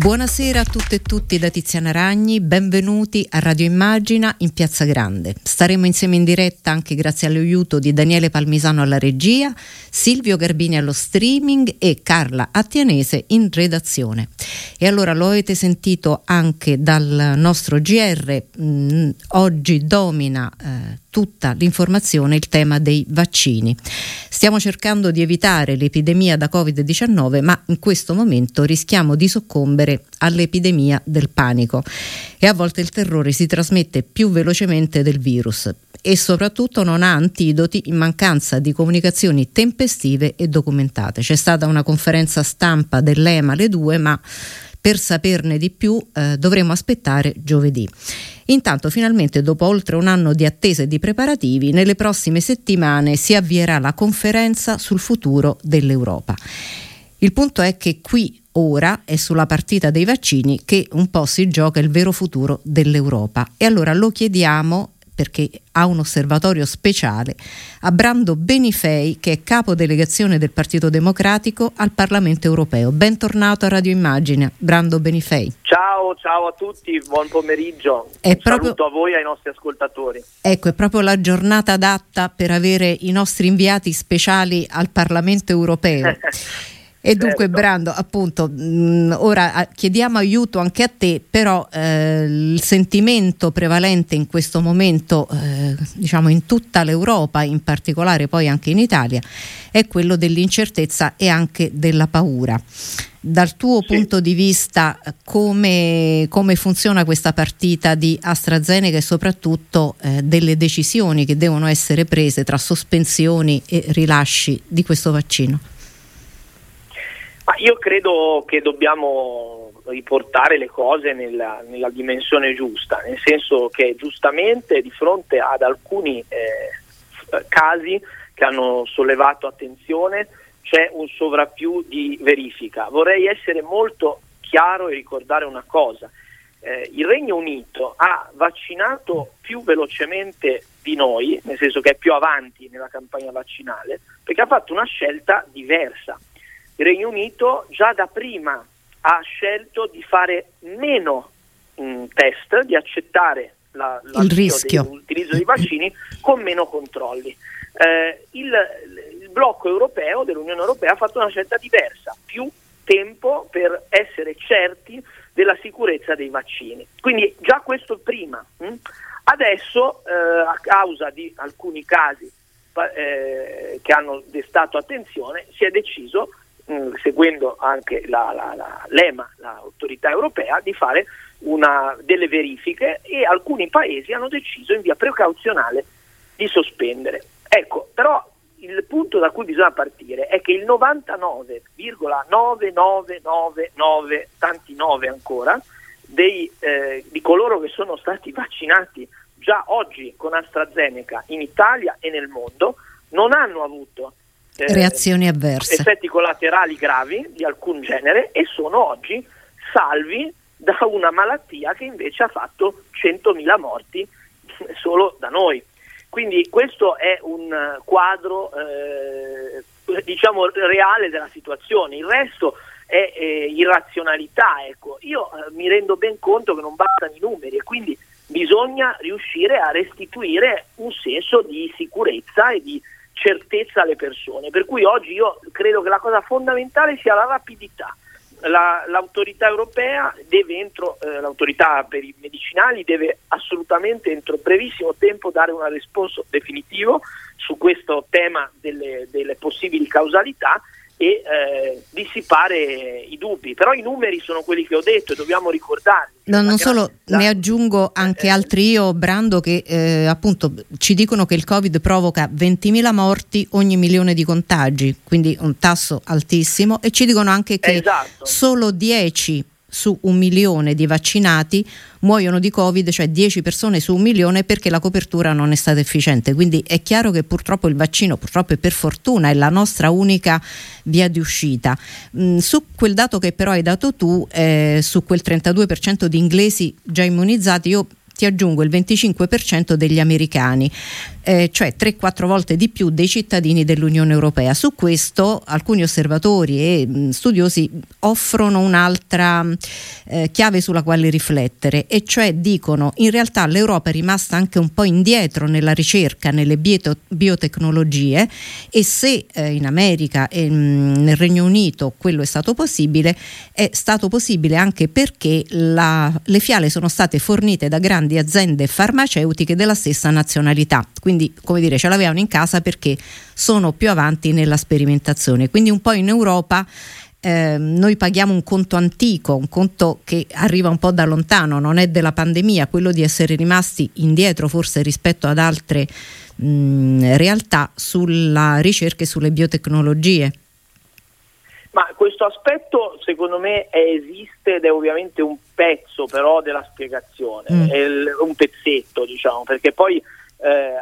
Buonasera a tutte e tutti da Tiziana Ragni, benvenuti a Radio Immagina in Piazza Grande. Staremo insieme in diretta anche grazie all'aiuto di Daniele Palmisano alla regia, Silvio Garbini allo streaming e Carla Attianese in redazione. E allora lo avete sentito anche dal nostro GR, mh, mm, oggi domina eh, tutta l'informazione il tema dei vaccini. Stiamo cercando di evitare l'epidemia da Covid-19, ma in questo momento rischiamo di soccombere all'epidemia del panico e a volte il terrore si trasmette più velocemente del virus e soprattutto non ha antidoti in mancanza di comunicazioni tempestive e documentate. C'è stata una conferenza stampa dell'EMA alle 2, ma per saperne di più eh, dovremo aspettare giovedì. Intanto finalmente dopo oltre un anno di attesa e di preparativi, nelle prossime settimane si avvierà la conferenza sul futuro dell'Europa. Il punto è che qui ora è sulla partita dei vaccini che un po' si gioca il vero futuro dell'Europa e allora lo chiediamo perché ha un osservatorio speciale, a Brando Benifei, che è capo delegazione del Partito Democratico al Parlamento europeo. Bentornato a Radio Immagine, Brando Benifei. Ciao, ciao a tutti, buon pomeriggio. È Un proprio... saluto a voi e ai nostri ascoltatori. Ecco, è proprio la giornata adatta per avere i nostri inviati speciali al Parlamento europeo. E dunque certo. Brando, appunto, mh, mm, ora chiediamo aiuto anche a te, però eh, il sentimento prevalente in questo momento, eh, diciamo in tutta l'Europa, in particolare poi anche in Italia, è quello dell'incertezza e anche della paura. Dal tuo sì. punto di vista, come, come, funziona questa partita di AstraZeneca e soprattutto eh, delle decisioni che devono essere prese tra sospensioni e rilasci di questo vaccino? Ma io credo che dobbiamo riportare le cose nella, nella, dimensione giusta, nel senso che giustamente di fronte ad alcuni eh, casi che hanno sollevato attenzione c'è un sovrappiù di verifica. Vorrei essere molto chiaro e ricordare una cosa. Eh, il Regno Unito ha vaccinato più velocemente di noi, nel senso che è più avanti nella campagna vaccinale, perché ha fatto una scelta diversa Regno Unito già da prima ha scelto di fare meno mh, test, di accettare la, il rischio dell'utilizzo dei vaccini con meno controlli. Eh, il, il blocco europeo dell'Unione Europea ha fatto una scelta diversa, più tempo per essere certi della sicurezza dei vaccini. Quindi già questo prima. Hm? Adesso, eh, a causa di alcuni casi eh, che hanno destato attenzione, si è deciso mh, seguendo anche la, la, la, l'EMA, l'autorità europea, di fare una, delle verifiche e alcuni paesi hanno deciso in via precauzionale di sospendere. Ecco, però il punto da cui bisogna partire è che il 99,9999, tanti 9 ancora, dei, eh, di coloro che sono stati vaccinati già oggi con AstraZeneca in Italia e nel mondo non hanno avuto reazioni avverse. Effetti collaterali gravi di alcun genere e sono oggi salvi da una malattia che invece ha fatto 100.000 morti solo da noi. Quindi questo è un quadro eh, diciamo reale della situazione, il resto è eh, irrazionalità. Ecco. Io eh, mi rendo ben conto che non bastano i numeri e quindi bisogna riuscire a restituire un senso di sicurezza e di certezza alle persone. Per cui oggi io credo che la cosa fondamentale sia la rapidità. La, l'autorità europea deve entro, eh, l'autorità per i medicinali deve assolutamente entro brevissimo tempo dare un risposto definitivo su questo tema delle, delle possibili causalità e eh, dissipare i dubbi. Però i numeri sono quelli che ho detto e dobbiamo ricordarli. No, non solo, la... ne aggiungo anche eh, altri io, Brando, che eh, appunto ci dicono che il Covid provoca 20.000 morti ogni milione di contagi, quindi un tasso altissimo, e ci dicono anche che esatto. solo 10 su un milione di vaccinati muoiono di Covid, cioè 10 persone su un milione perché la copertura non è stata efficiente. Quindi è chiaro che purtroppo il vaccino, purtroppo e per fortuna, è la nostra unica via di uscita. Mm, su quel dato che però hai dato tu, eh, su quel 32% di inglesi già immunizzati, io ti aggiungo il 25% degli americani, eh, cioè 3-4 volte di più dei cittadini dell'Unione Europea. Su questo alcuni osservatori e mh, studiosi offrono un'altra eh, chiave sulla quale riflettere e cioè dicono in realtà l'Europa è rimasta anche un po' indietro nella ricerca, nelle bioto- biotecnologie e se eh, in America e mh, nel Regno Unito quello è stato possibile, è stato possibile anche perché la, le fiale sono state fornite da grandi aziende farmaceutiche della stessa nazionalità. Quindi, come dire, ce l'avevano in casa perché sono più avanti nella sperimentazione. Quindi un po' in Europa eh, noi paghiamo un conto antico, un conto che arriva un po' da lontano, non è della pandemia, quello di essere rimasti indietro forse rispetto ad altre mh, realtà sulla ricerca e sulle biotecnologie. Ma questo aspetto secondo me esiste ed è ovviamente un pezzo però della spiegazione, mm. un pezzetto diciamo, perché poi eh,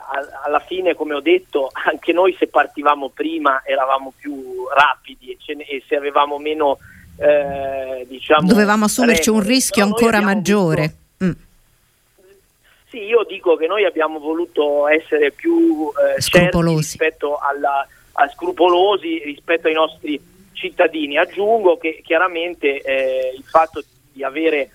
alla fine come ho detto anche noi se partivamo prima eravamo più rapidi e, ne, e se avevamo meno eh, diciamo... Dovevamo assumerci un rischio ancora maggiore. Voluto, mm. Sì, io dico che noi abbiamo voluto essere più eh, scrupolosi rispetto alla, a scrupolosi rispetto ai nostri cittadini. Aggiungo che chiaramente eh, il fatto di avere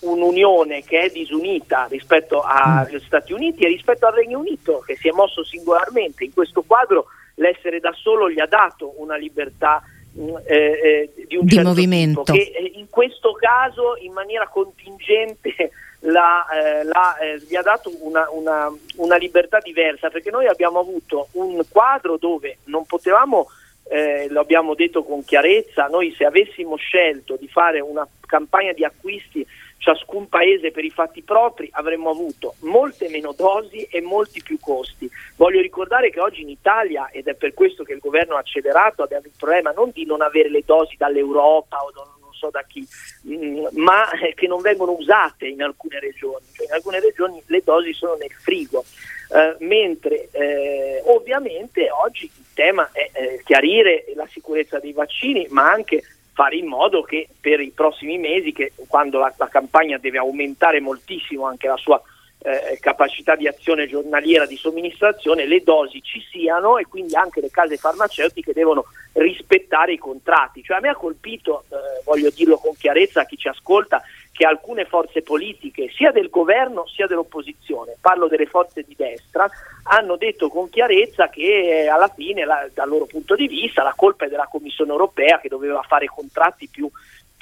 un'unione che è disunita rispetto agli Stati Uniti e rispetto al Regno Unito che si è mosso singolarmente. In questo quadro l'essere da solo gli ha dato una libertà mm, eh, eh, di un di certo movimento. tipo, che eh, in questo caso in maniera contingente la, eh, la, eh, gli ha dato una, una, una libertà diversa perché noi abbiamo avuto un quadro dove non potevamo eh, lo abbiamo detto con chiarezza, noi se avessimo scelto di fare una campagna di acquisti ciascun paese per i fatti propri avremmo avuto molte meno dosi e molti più costi. Voglio ricordare che oggi in Italia, ed è per questo che il governo ha accelerato, abbiamo il problema non di non avere le dosi dall'Europa o non so da chi, mm, ma che non vengono usate in alcune regioni, cioè in alcune regioni le dosi sono nel frigo. Eh, mentre eh, ovviamente oggi il tema è eh, chiarire la sicurezza dei vaccini, ma anche fare in modo che per i prossimi mesi, che quando la, la campagna deve aumentare moltissimo anche la sua eh, capacità di azione giornaliera di somministrazione, le dosi ci siano e quindi anche le case farmaceutiche devono rispettare i contratti. Cioè a me ha colpito, eh, voglio dirlo con chiarezza a chi ci ascolta, che alcune forze politiche, sia del governo sia dell'opposizione, parlo delle forze di destra, hanno detto con chiarezza che eh, alla fine, la, dal loro punto di vista, la colpa è della Commissione europea che doveva fare contratti più,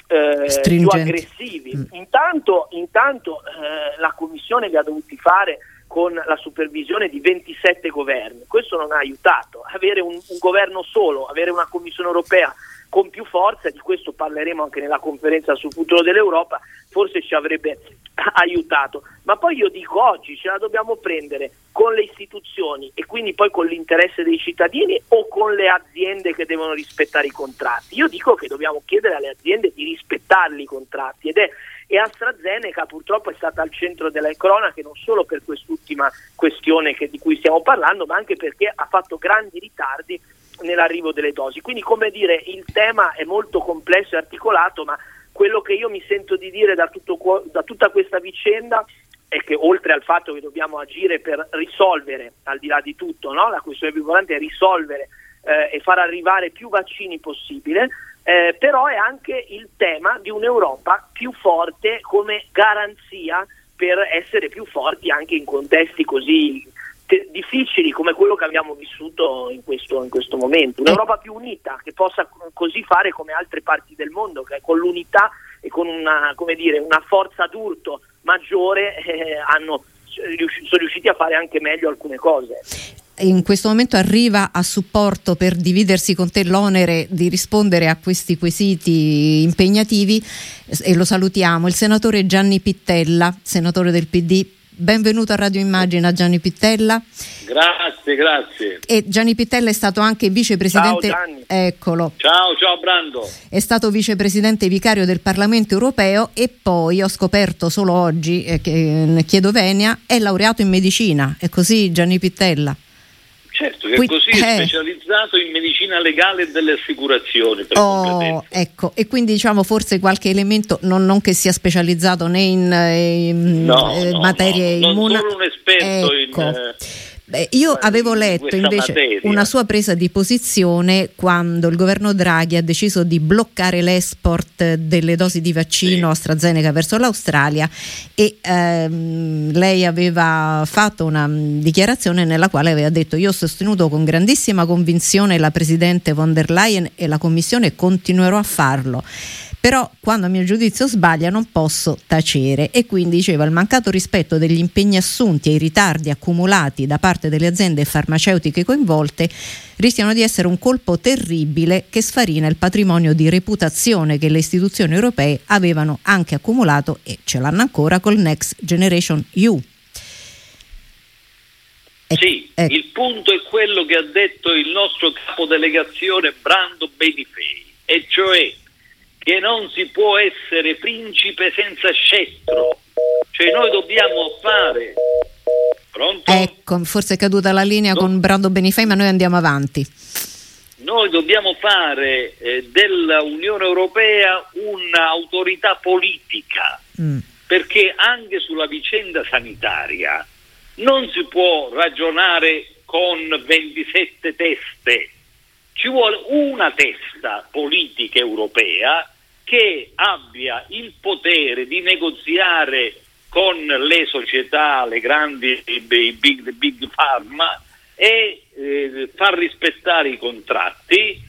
eh, più aggressivi. Mm. Intanto, intanto eh, la Commissione li ha dovuti fare con la supervisione di 27 governi. Questo non ha aiutato. Avere un, un governo solo, avere una Commissione europea con più forza, di questo parleremo anche nella conferenza sul futuro dell'Europa, forse ci avrebbe aiutato. Ma poi io dico oggi ce la dobbiamo prendere con le istituzioni e quindi poi con l'interesse dei cittadini o con le aziende che devono rispettare i contratti. Io dico che dobbiamo chiedere alle aziende di rispettarli i contratti ed è e AstraZeneca purtroppo è stata al centro delle cronache non solo per quest'ultima questione che, di cui stiamo parlando, ma anche perché ha fatto grandi ritardi nell'arrivo delle dosi. Quindi come dire, il tema è molto complesso e articolato, ma quello che io mi sento di dire da, tutto, da tutta questa vicenda è che oltre al fatto che dobbiamo agire per risolvere, al di là di tutto, no? la questione più importante è risolvere eh, e far arrivare più vaccini possibile, eh, però è anche il tema di un'Europa più forte come garanzia per essere più forti anche in contesti così te- difficili come quello che abbiamo vissuto in questo, in questo momento. Un'Europa più unita che possa così fare come altre parti del mondo, che con l'unità e con una, dire, una forza d'urto maggiore eh, hanno, sono riusciti a fare anche meglio alcune cose in questo momento arriva a supporto per dividersi con te l'onere di rispondere a questi quesiti impegnativi e lo salutiamo, il senatore Gianni Pittella, senatore del PD Benvenuto a Radio Immagina Gianni Pittella. Grazie, grazie. E Gianni Pittella è stato anche vicepresidente. Ciao Gianni. Eccolo. Ciao, ciao Brando. È stato vicepresidente vicario del Parlamento europeo e poi ho scoperto solo oggi eh, che chiedo venia, è laureato in medicina. È così Gianni Pittella? Certo, che Quindi, così è eh. specializzato in medicina legale e delle assicurazioni. oh, ecco, e quindi diciamo forse qualche elemento, non, non che sia specializzato né in, in no, eh, materie no, immuni. Non sono un esperto ecco. in... Eh, Beh, io avevo letto invece materia. una sua presa di posizione quando il governo Draghi ha deciso di bloccare l'export delle dosi di vaccino sì. AstraZeneca verso l'Australia e ehm, lei aveva fatto una dichiarazione nella quale aveva detto io ho sostenuto con grandissima convinzione la Presidente von der Leyen e la Commissione e continuerò a farlo però quando a mio giudizio sbaglia non posso tacere e quindi diceva il mancato rispetto degli impegni assunti e i ritardi accumulati da parte delle aziende farmaceutiche coinvolte rischiano di essere un colpo terribile che sfarina il patrimonio di reputazione che le istituzioni europee avevano anche accumulato e ce l'hanno ancora col Next Generation EU. Sì, ecco. il punto è quello che ha detto il nostro capodelegazione Brando Benifei, e cioè che non si può essere principe senza scettro, cioè noi dobbiamo fare... Pronto? Ecco, forse è caduta la linea no. con Brando Benifei, ma noi andiamo avanti. Noi dobbiamo fare eh, dell'Unione Europea un'autorità politica, mm. perché anche sulla vicenda sanitaria non si può ragionare con 27 teste ci vuole una testa politica europea che abbia il potere di negoziare con le società, le grandi, i big, big pharma e eh, far rispettare i contratti.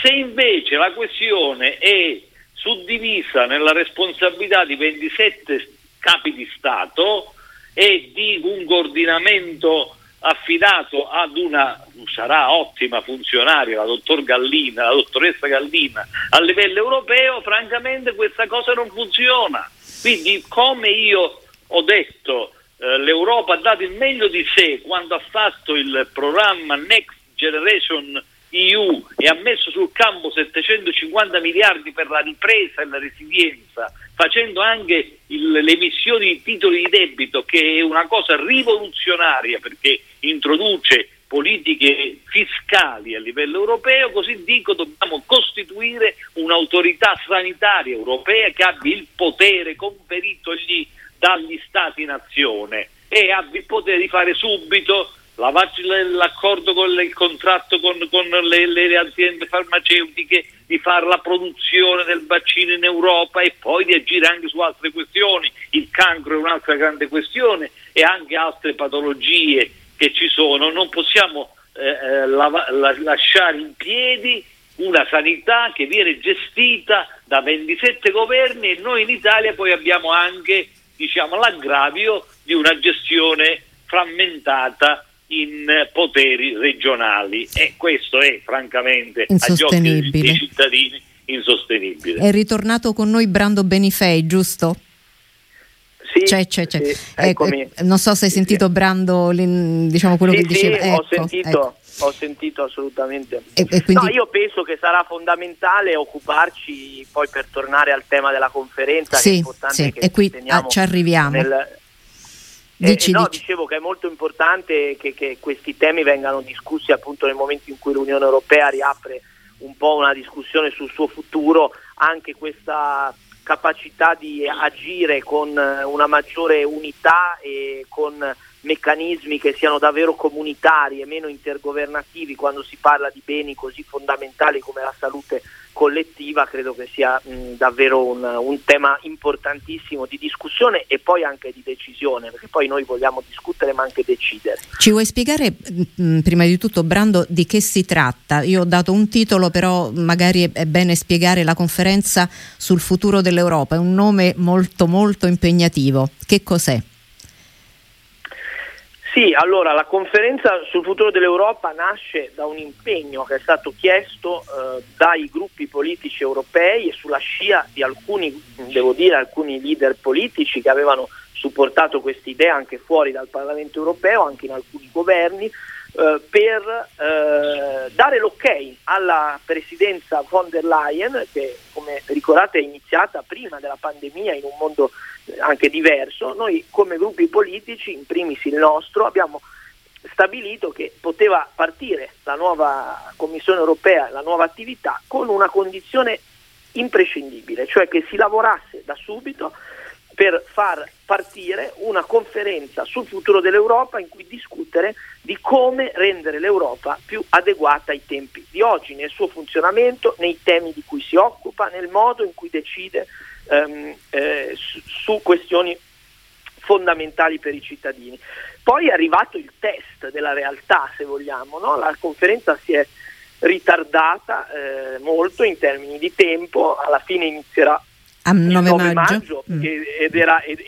Se invece la questione è suddivisa nella responsabilità di 27 capi di Stato e di un coordinamento affidato ad una sarà ottima funzionaria, la dottor Gallina, la dottoressa Gallina a livello europeo, francamente questa cosa non funziona. Quindi come io ho detto, eh, l'Europa ha dato il meglio di sé quando ha fatto il programma Next Generation EU e ha messo sul campo 750 miliardi per la ripresa e la resilienza, facendo anche il, le emissioni di titoli di debito, che è una cosa rivoluzionaria perché introduce politiche fiscali a livello europeo, così dico dobbiamo costituire un'autorità sanitaria europea che abbia il potere conferitogli dagli Stati nazione e abbia il potere di fare subito l'accordo con il contratto con, con le, le, aziende farmaceutiche di fare la produzione del vaccino in Europa e poi di agire anche su altre questioni. Il cancro è un'altra grande questione e anche altre patologie che ci sono. Non possiamo eh, eh la, la, lasciare in piedi una sanità che viene gestita da 27 governi e noi in Italia poi abbiamo anche diciamo, l'aggravio di una gestione frammentata in poteri regionali e questo è francamente agli occhi dei cittadini insostenibile. È ritornato con noi Brando Benifei, giusto? Sì, c'è, c'è, c'è. Sì, ecco, non so se hai sentito sì. Brando diciamo quello sì, che diceva. Sì, ecco, ho sentito. Ecco. Ho sentito assolutamente. E, e quindi... no, io penso che sarà fondamentale occuparci poi per tornare al tema della conferenza. Sì, che è importante sì. che e qui ah, ci arriviamo. Nel, Dici, eh, no, dici. dicevo che è molto importante che, che, questi temi vengano discussi appunto nel momento in cui l'Unione Europea riapre un po' una discussione sul suo futuro, anche questa capacità di agire con una maggiore unità e con meccanismi che siano davvero comunitari e meno intergovernativi quando si parla di beni così fondamentali come la salute collettiva credo che sia mh, davvero un, un, tema importantissimo di discussione e poi anche di decisione, perché poi noi vogliamo discutere ma anche decidere. Ci vuoi spiegare mh, prima di tutto, Brando, di che si tratta? Io ho dato un titolo, però magari è, bene spiegare la conferenza sul futuro dell'Europa, è un nome molto molto impegnativo. Che cos'è? Sì, allora la conferenza sul futuro dell'Europa nasce da un impegno che è stato chiesto eh, dai gruppi politici europei e sulla scia di alcuni, devo dire, alcuni leader politici che avevano supportato quest'idea anche fuori dal Parlamento europeo, anche in alcuni governi, eh, per eh, dare l'ok alla presidenza von der Leyen, che come ricordate è iniziata prima della pandemia in un mondo anche diverso, noi come gruppi politici, in primis il nostro, abbiamo stabilito che poteva partire la nuova Commissione europea, la nuova attività, con una condizione imprescindibile, cioè che si lavorasse da subito per far partire una conferenza sul futuro dell'Europa in cui discutere di come rendere l'Europa più adeguata ai tempi di oggi, nel suo funzionamento, nei temi di cui si occupa, nel modo in cui decide ehm, eh, su, su questioni fondamentali per i cittadini. Poi è arrivato il test della realtà, se vogliamo, no? la conferenza si è ritardata eh, molto in termini di tempo, alla fine inizierà a 9, 9 maggio, maggio mm. ed, era, ed,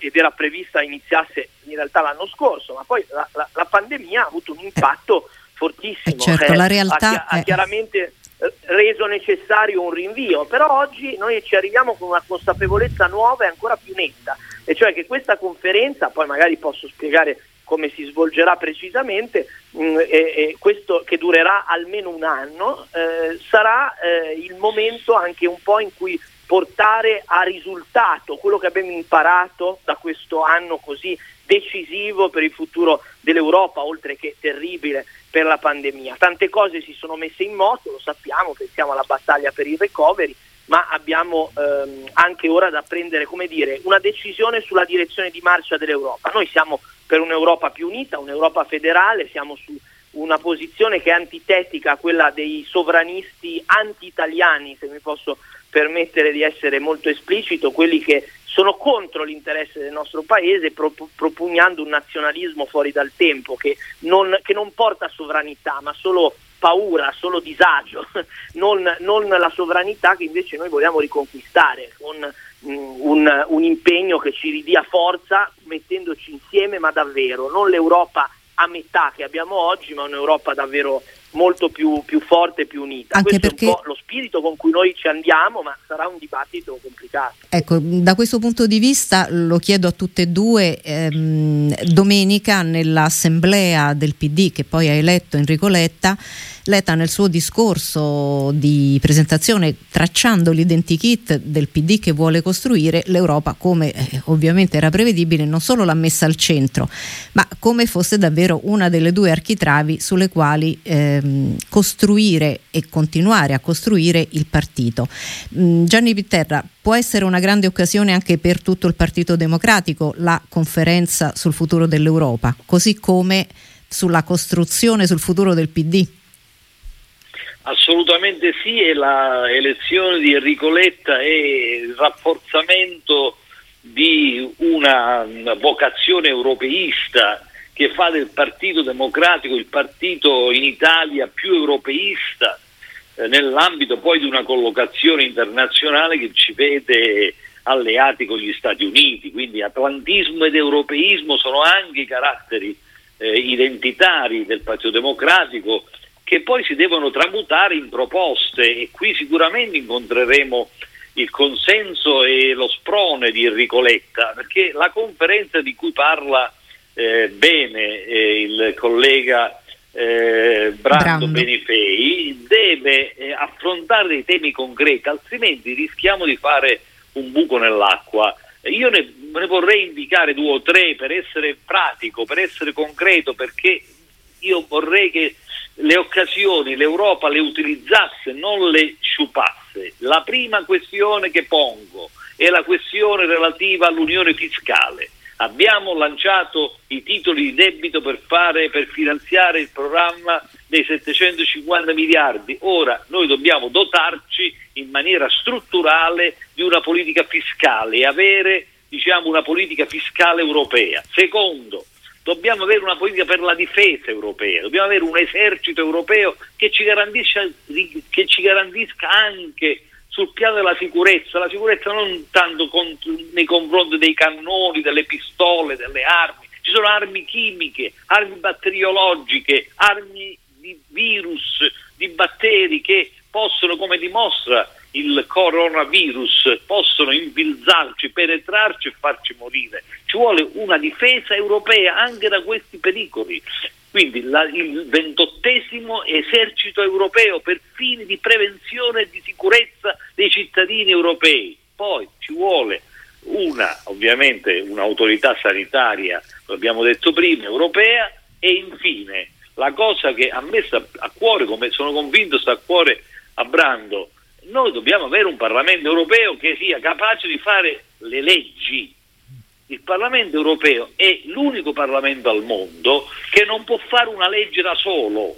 ed, era, prevista iniziasse in realtà l'anno scorso, ma poi la, la, la pandemia ha avuto un impatto eh, fortissimo. Eh certo, eh, la realtà ha, ha chiaramente eh, reso necessario un rinvio, però oggi noi ci arriviamo con una consapevolezza nuova e ancora più netta, e cioè che questa conferenza, poi magari posso spiegare come si svolgerà precisamente, mh, mm, e, e questo che durerà almeno un anno, eh, sarà eh, il momento anche un po' in cui portare a risultato quello che abbiamo imparato da questo anno così decisivo per il futuro dell'Europa, oltre che terribile per la pandemia. Tante cose si sono messe in moto, lo sappiamo, pensiamo alla battaglia per il recovery, ma abbiamo ehm, anche ora da prendere dire, una decisione sulla direzione di marcia dell'Europa. Noi siamo per un'Europa più unita, un'Europa federale, siamo su una posizione che è antitetica a quella dei sovranisti anti-italiani, se mi posso permettere di essere molto esplicito, quelli che sono contro l'interesse del nostro paese prop- propugnando un nazionalismo fuori dal tempo che non, che non porta sovranità ma solo paura, solo disagio, non, non, la sovranità che invece noi vogliamo riconquistare con mm, un, un impegno che ci ridia forza mettendoci insieme ma davvero, non l'Europa a metà che abbiamo oggi ma un'Europa davvero molto più, più forte e più unita. Anche questo perché... è un po' lo spirito con cui noi ci andiamo, ma sarà un dibattito complicato. Ecco, da questo punto di vista lo chiedo a tutte e due, ehm, domenica nell'assemblea del PD che poi ha eletto Enrico Letta, Letta nel suo discorso di presentazione tracciando l'identikit del PD che vuole costruire, l'Europa come eh, ovviamente era prevedibile non solo l'ha messa al centro, ma come fosse davvero una delle due architravi sulle quali ehm, costruire e continuare a costruire il partito. Mm, Gianni Pitterra, può essere una grande occasione anche per tutto il Partito Democratico la conferenza sul futuro dell'Europa, così come sulla costruzione sul futuro del PD? Assolutamente sì, e la elezione di Enrico Letta e il rafforzamento di una vocazione europeista che fa del Partito Democratico il partito in Italia più europeista eh, nell'ambito poi di una collocazione internazionale che ci vede alleati con gli Stati Uniti, quindi atlantismo ed europeismo sono anche i caratteri eh, identitari del Partito Democratico che poi si devono tramutare in proposte e qui sicuramente incontreremo il consenso e lo sprone di Enrico Letta, perché la conferenza di cui parla eh, bene eh, il collega eh, Brando, Brando Benifei deve eh, affrontare dei temi concreti, altrimenti rischiamo di fare un buco nell'acqua. Io ne, ne vorrei indicare due o tre per essere pratico, per essere concreto, perché io vorrei che le occasioni l'Europa le utilizzasse, non le sciupasse. La prima questione che pongo è la questione relativa all'unione fiscale. Abbiamo lanciato i titoli di debito per, fare, per finanziare il programma dei 750 miliardi. Ora noi dobbiamo dotarci in maniera strutturale di una politica fiscale e avere diciamo, una politica fiscale europea. Secondo, dobbiamo avere una politica per la difesa europea, dobbiamo avere un esercito europeo che ci garantisca, che ci garantisca anche sul piano della sicurezza, la sicurezza non tanto contro, nei confronti dei cannoni, delle pistole, delle armi, ci sono armi chimiche, armi batteriologiche, armi di virus, di batteri che possono, come dimostra il coronavirus possono infilzarci, penetrarci e farci morire. Ci vuole una difesa europea anche da questi pericoli. Quindi la, il ventottesimo esercito europeo per fini di prevenzione e di sicurezza dei cittadini europei. Poi ci vuole una, ovviamente, un'autorità sanitaria, lo abbiamo detto prima, europea E infine, la cosa che a me sta a cuore, come sono convinto sta a cuore a Brando, noi dobbiamo avere un Parlamento europeo che sia capace di fare le leggi. Il Parlamento europeo è l'unico Parlamento al mondo che non può fare una legge da solo,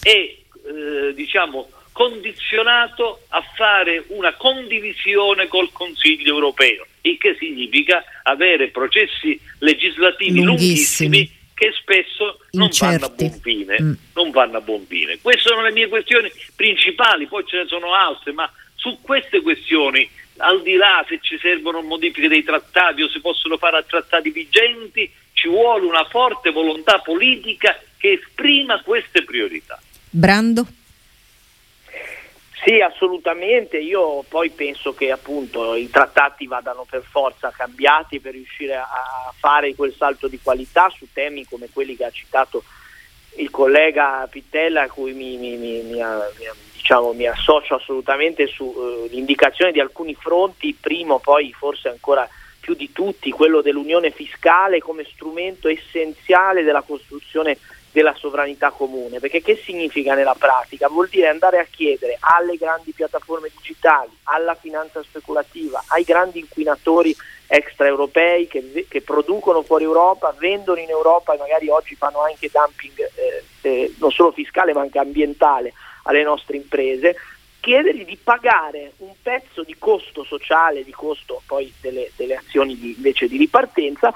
è eh, diciamo, condizionato a fare una condivisione col Consiglio europeo, il che significa avere processi legislativi lunghissimi, lunghissimi che spesso non vanno, mm. non vanno, a buon fine. Queste sono le mie questioni principali, poi ce ne sono altre, ma su queste questioni, al di là se ci servono modifiche dei trattati o si possono fare a trattati vigenti, ci vuole una forte volontà politica che esprima queste priorità. Brando? Sì, assolutamente. Io poi penso che appunto i trattati vadano per forza cambiati per riuscire a fare quel salto di qualità su temi come quelli che ha citato il collega Pittella, a cui mi, mi, mi, mi diciamo, associo assolutamente sull'indicazione uh, di alcuni fronti. Primo, poi forse ancora più di tutti, quello dell'unione fiscale come strumento essenziale della costruzione della sovranità comune, perché che significa nella pratica? Vuol dire andare a chiedere alle grandi piattaforme digitali, alla finanza speculativa, ai grandi inquinatori extraeuropei che, che producono fuori Europa, vendono in Europa e magari oggi fanno anche dumping eh, eh, non solo fiscale ma anche ambientale alle nostre imprese, chiedergli di pagare un pezzo di costo sociale, di costo poi delle, delle azioni di, invece di ripartenza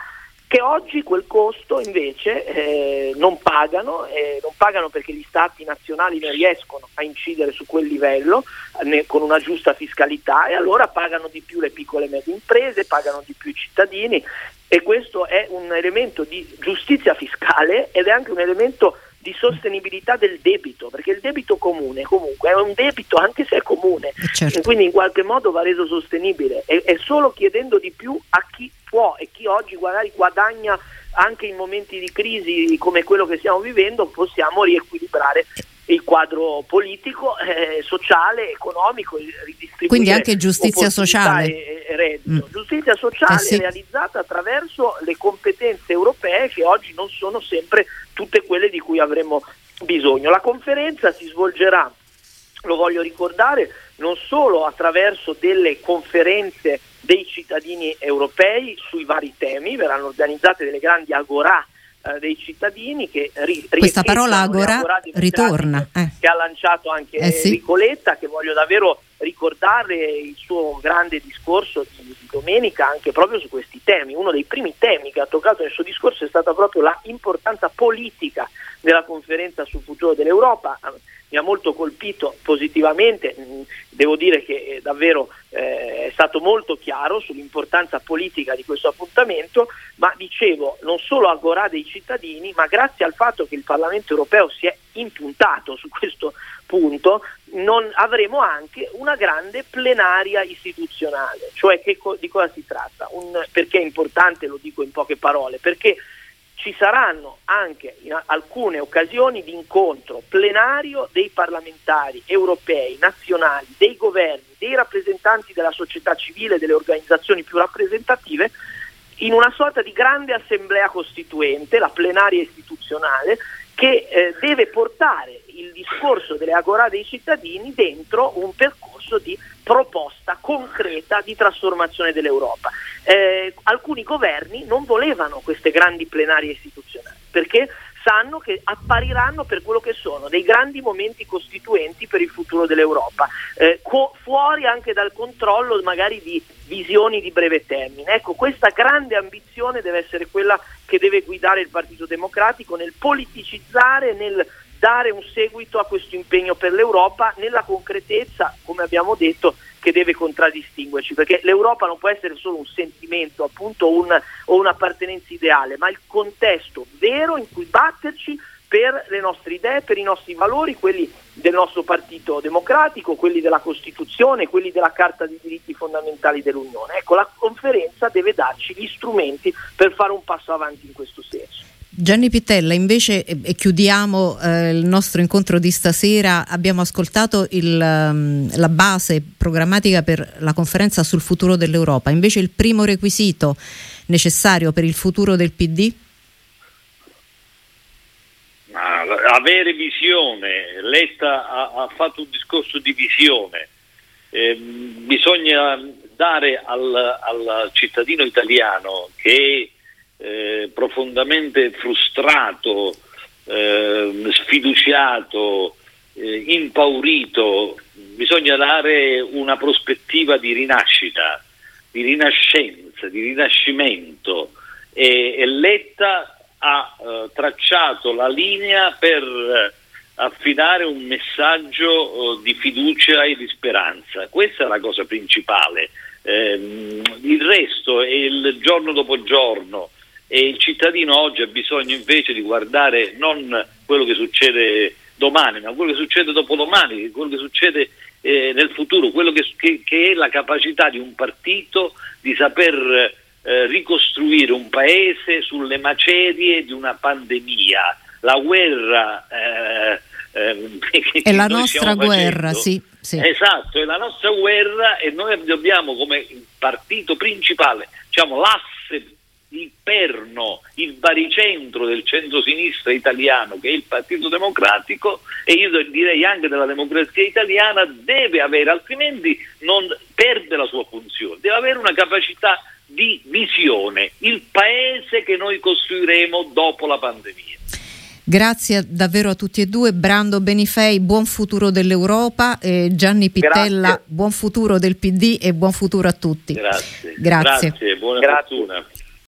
che oggi quel costo invece eh, non pagano, eh, non pagano perché gli stati nazionali non riescono a incidere su quel livello né, con una giusta fiscalità e allora pagano di più le piccole e medie imprese, pagano di più i cittadini e questo è un elemento di giustizia fiscale ed è anche un elemento di sostenibilità del debito, perché il debito comune comunque è un debito anche se è comune, eh, certo. e quindi in qualche modo va reso sostenibile e, e solo chiedendo di più a chi può e chi oggi magari guadagna anche in momenti di crisi come quello che stiamo vivendo possiamo riequilibrare il quadro politico, eh, sociale, economico, Quindi anche giustizia sociale. E, e reddito. Mm. Giustizia sociale eh sì. realizzata attraverso le competenze europee che oggi non sono sempre tutte quelle di cui avremmo bisogno. La conferenza si svolgerà, lo voglio ricordare, non solo attraverso delle conferenze dei cittadini europei sui vari temi, verranno organizzate delle grandi agorà eh, dei cittadini che ri, questa parola agora ritorna eh. che ha lanciato anche eh sì. Ricoletta che voglio davvero ricordare il suo grande discorso di, di, domenica anche proprio su questi temi uno dei primi temi che ha toccato nel suo discorso è stata proprio l'importanza politica della conferenza sul futuro dell'Europa mi ha molto colpito positivamente, mm, devo dire che eh, davvero eh, è stato molto chiaro sull'importanza politica di questo appuntamento, ma dicevo non solo agorà dei cittadini, ma grazie al fatto che il Parlamento europeo si è impuntato su questo punto, non avremo anche una grande plenaria istituzionale. Cioè che, di cosa si tratta? Un, perché è importante, lo dico in poche parole, perché ci saranno anche in alcune occasioni di incontro plenario dei parlamentari europei, nazionali, dei governi, dei rappresentanti della società civile, delle organizzazioni più rappresentative, in una sorta di grande assemblea costituente, la plenaria istituzionale, che eh, deve portare il discorso delle agorà dei cittadini dentro un percorso di proposta concreta di trasformazione dell'Europa. Eh, alcuni governi non volevano queste grandi plenarie istituzionali perché sanno che appariranno per quello che sono dei grandi momenti costituenti per il futuro dell'Europa, eh, co- fuori anche dal controllo magari di visioni di breve termine. Ecco, questa grande ambizione deve essere quella che deve guidare il Partito Democratico nel politicizzare, nel dare un seguito a questo impegno per l'Europa nella concretezza, come abbiamo detto, che deve contraddistinguerci, perché l'Europa non può essere solo un sentimento appunto un, o un'appartenenza ideale, ma il contesto vero in cui batterci per le nostre idee, per i nostri valori, quelli del nostro Partito Democratico, quelli della Costituzione, quelli della Carta dei diritti fondamentali dell'Unione. Ecco, la conferenza deve darci gli strumenti per fare un passo avanti in questo senso. Gianni Pittella, invece, e chiudiamo eh, il nostro incontro di stasera, abbiamo ascoltato il, um, la base programmatica per la conferenza sul futuro dell'Europa, invece il primo requisito necessario per il futuro del PD? avere visione, Letta ha, ha, fatto un discorso di visione, eh, bisogna dare al, al, cittadino italiano che è eh, profondamente frustrato, eh, sfiduciato, eh, impaurito, bisogna dare una prospettiva di rinascita, di rinascenza, di rinascimento e, e Letta ha eh, tracciato la linea per eh, affidare un messaggio eh, di fiducia e di speranza. Questa è la cosa principale. Ehm, il resto è il giorno dopo giorno e il cittadino oggi ha bisogno invece di guardare non quello che succede domani, ma quello che succede dopodomani, quello che succede eh, nel futuro, quello che, che, che, è la capacità di un partito di saper eh, ricostruire un paese sulle macerie di una pandemia. La guerra eh, ehm, è la nostra guerra, sì, sì. Esatto, è la nostra guerra e noi dobbiamo come partito principale, diciamo l'asse il perno, il baricentro del centro-sinistra italiano che è il Partito Democratico e io direi anche della democrazia italiana deve avere, altrimenti non perde la sua funzione, deve avere una capacità di visione, il paese che noi costruiremo dopo la pandemia. Grazie davvero a tutti e due, Brando Benifei, buon futuro dell'Europa, e Gianni Pittella, Grazie. buon futuro del PD e buon futuro a tutti. Grazie. Grazie. Grazie buona Grazie. fortuna.